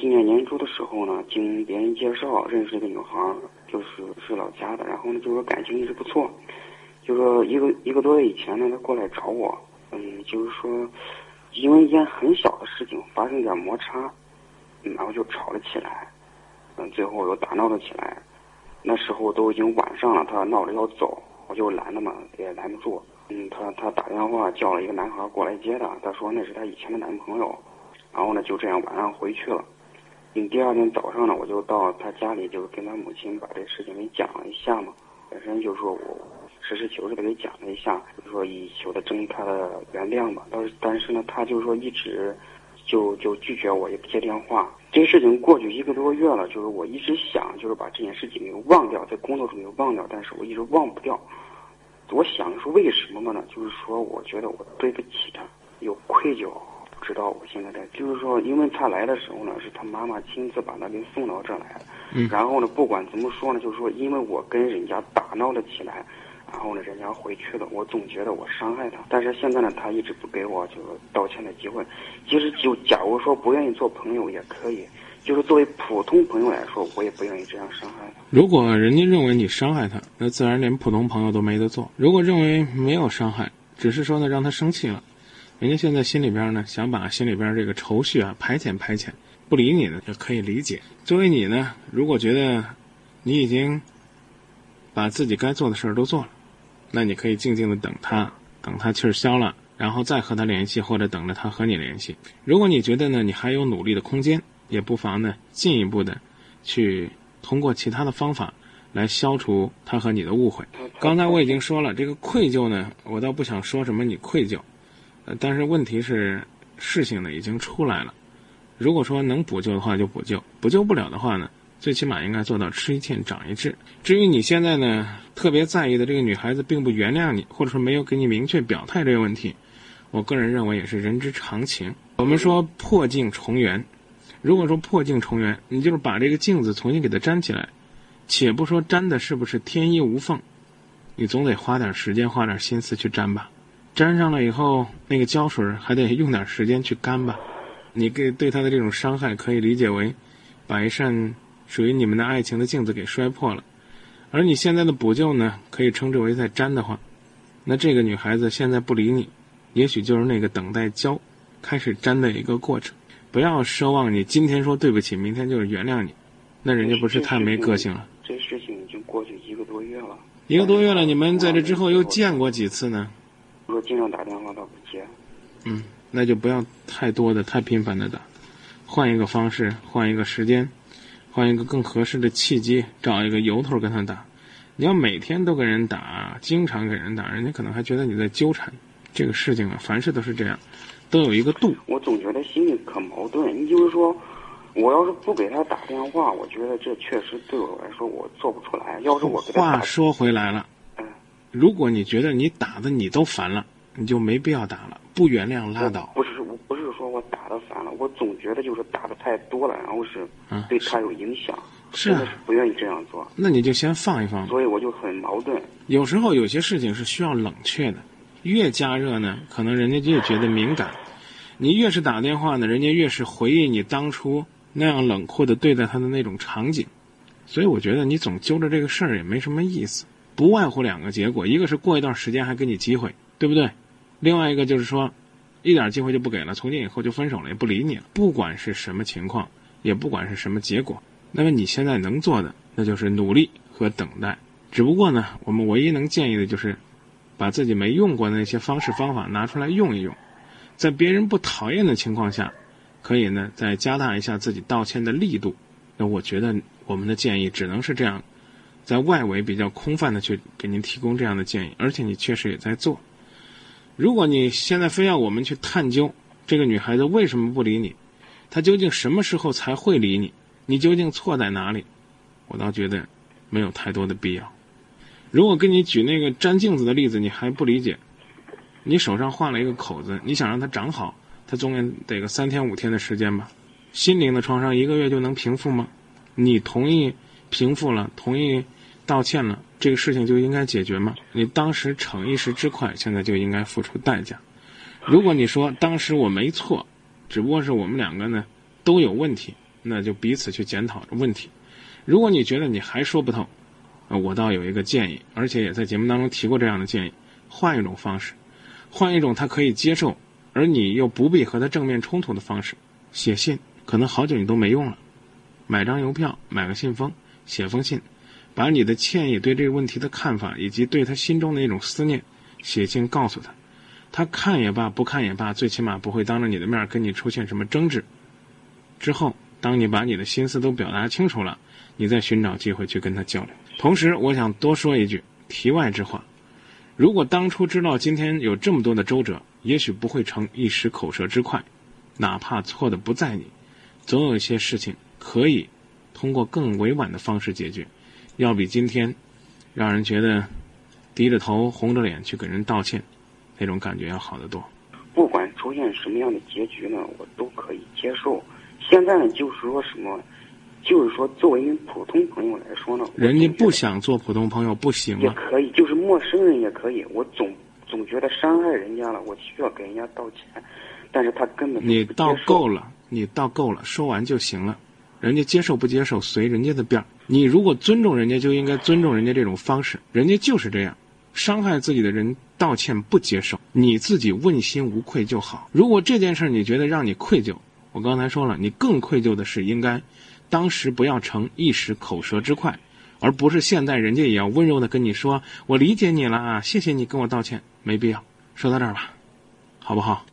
今年年初的时候呢，经别人介绍认识一个女孩，就是是老家的，然后呢，就说感情一直不错，就说一个一个多月以前呢，她过来找我，嗯，就是说因为一件很小的事情发生点摩擦，嗯，然后就吵了起来，嗯，最后又打闹了起来，那时候都已经晚上了，她闹着要走，我就拦了嘛，也拦不住，嗯，她她打电话叫了一个男孩过来接她，她说那是她以前的男朋友，然后呢就这样晚上回去了。你第二天早上呢，我就到他家里，就跟他母亲把这事情给讲了一下嘛。本身就是说我实事求是的给讲了一下，就说以求的征他的原谅吧。但是但是呢，他就是说一直就就拒绝我，也不接电话。这个事情过去一个多月了，就是我一直想就是把这件事情给忘掉，在工作中给忘掉，但是我一直忘不掉。我想是为什么嘛呢？就是说我觉得我对不起他，有愧疚。知道我现在在，就是说，因为他来的时候呢，是他妈妈亲自把他给送到这来嗯。然后呢，不管怎么说呢，就是说，因为我跟人家打闹了起来，然后呢，人家回去了，我总觉得我伤害他。但是现在呢，他一直不给我就是道歉的机会。其实就假如说不愿意做朋友也可以，就是作为普通朋友来说，我也不愿意这样伤害他。如果人家认为你伤害他，那自然连普通朋友都没得做。如果认为没有伤害，只是说呢让他生气了。人家现在心里边呢，想把心里边这个愁绪啊排遣排遣，不理你呢，也可以理解。作为你呢，如果觉得你已经把自己该做的事儿都做了，那你可以静静的等他，等他气儿消了，然后再和他联系，或者等着他和你联系。如果你觉得呢，你还有努力的空间，也不妨呢进一步的去通过其他的方法来消除他和你的误会。刚才我已经说了，这个愧疚呢，我倒不想说什么你愧疚。呃，但是问题是，事情呢已经出来了。如果说能补救的话，就补救；补救不了的话呢，最起码应该做到吃一堑长一智。至于你现在呢特别在意的这个女孩子并不原谅你，或者说没有给你明确表态这个问题，我个人认为也是人之常情。我们说破镜重圆，如果说破镜重圆，你就是把这个镜子重新给它粘起来，且不说粘的是不是天衣无缝，你总得花点时间、花点心思去粘吧。粘上了以后，那个胶水还得用点时间去干吧。你给对他的这种伤害，可以理解为把一扇属于你们的爱情的镜子给摔破了。而你现在的补救呢，可以称之为在粘的话，那这个女孩子现在不理你，也许就是那个等待胶开始粘的一个过程。不要奢望你今天说对不起，明天就是原谅你，那人家不是太没个性了。这事情已经过去一个多月了。一个多月了，你们在这之后又见过几次呢？说经常打电话他不接，嗯，那就不要太多的、太频繁的打，换一个方式，换一个时间，换一个更合适的契机，找一个由头跟他打。你要每天都跟人打，经常给人打，人家可能还觉得你在纠缠。这个事情啊，凡事都是这样，都有一个度。我总觉得心里可矛盾。你就是说，我要是不给他打电话，我觉得这确实对我来说我做不出来。要是我给他话说回来了。如果你觉得你打的你都烦了，你就没必要打了，不原谅拉倒。不是，我不是说我打的烦了，我总觉得就是打的太多了，然后是对他有影响，是啊，不愿意这样做。那你就先放一放。所以我就很矛盾。有时候有些事情是需要冷却的，越加热呢，可能人家越觉得敏感。你越是打电话呢，人家越是回忆你当初那样冷酷的对待他的那种场景。所以我觉得你总揪着这个事儿也没什么意思。不外乎两个结果，一个是过一段时间还给你机会，对不对？另外一个就是说，一点机会就不给了，从今以后就分手了，也不理你了。不管是什么情况，也不管是什么结果，那么你现在能做的，那就是努力和等待。只不过呢，我们唯一能建议的就是，把自己没用过的那些方式方法拿出来用一用，在别人不讨厌的情况下，可以呢再加大一下自己道歉的力度。那我觉得我们的建议只能是这样。在外围比较空泛的去给您提供这样的建议，而且你确实也在做。如果你现在非要我们去探究这个女孩子为什么不理你，她究竟什么时候才会理你，你究竟错在哪里，我倒觉得没有太多的必要。如果跟你举那个粘镜子的例子，你还不理解，你手上画了一个口子，你想让它长好，它总得个三天五天的时间吧？心灵的创伤一个月就能平复吗？你同意？平复了，同意道歉了，这个事情就应该解决吗？你当时逞一时之快，现在就应该付出代价。如果你说当时我没错，只不过是我们两个呢都有问题，那就彼此去检讨问题。如果你觉得你还说不透，我倒有一个建议，而且也在节目当中提过这样的建议：换一种方式，换一种他可以接受，而你又不必和他正面冲突的方式。写信，可能好久你都没用了，买张邮票，买个信封，写封信，把你的歉意、对这个问题的看法，以及对他心中的一种思念，写信告诉他。他看也罢，不看也罢，最起码不会当着你的面跟你出现什么争执。之后，当你把你的心思都表达清楚了，你再寻找机会去跟他交流。同时，我想多说一句题外之话：如果当初知道今天有这么多的周折，也许不会成一时口舌之快。哪怕错的不在你，总有一些事情可以通过更委婉的方式解决，要比今天让人觉得低着头、红着脸去给人道歉。那种感觉要好得多。不管出现什么样的结局呢，我都可以接受。现在呢，就是说什么，就是说作为一名普通朋友来说呢，人家不想做普通朋友不行也可以，就是陌生人也可以。我总总觉得伤害人家了，我需要给人家道歉，但是他根本你道够了，你道够了，说完就行了。人家接受不接受随人家的便儿。你如果尊重人家，就应该尊重人家这种方式。人家就是这样。伤害自己的人道歉不接受，你自己问心无愧就好。如果这件事你觉得让你愧疚，我刚才说了，你更愧疚的是应该当时不要逞一时口舌之快，而不是现在人家也要温柔的跟你说，我理解你了啊，谢谢你跟我道歉，没必要。说到这儿吧，好不好？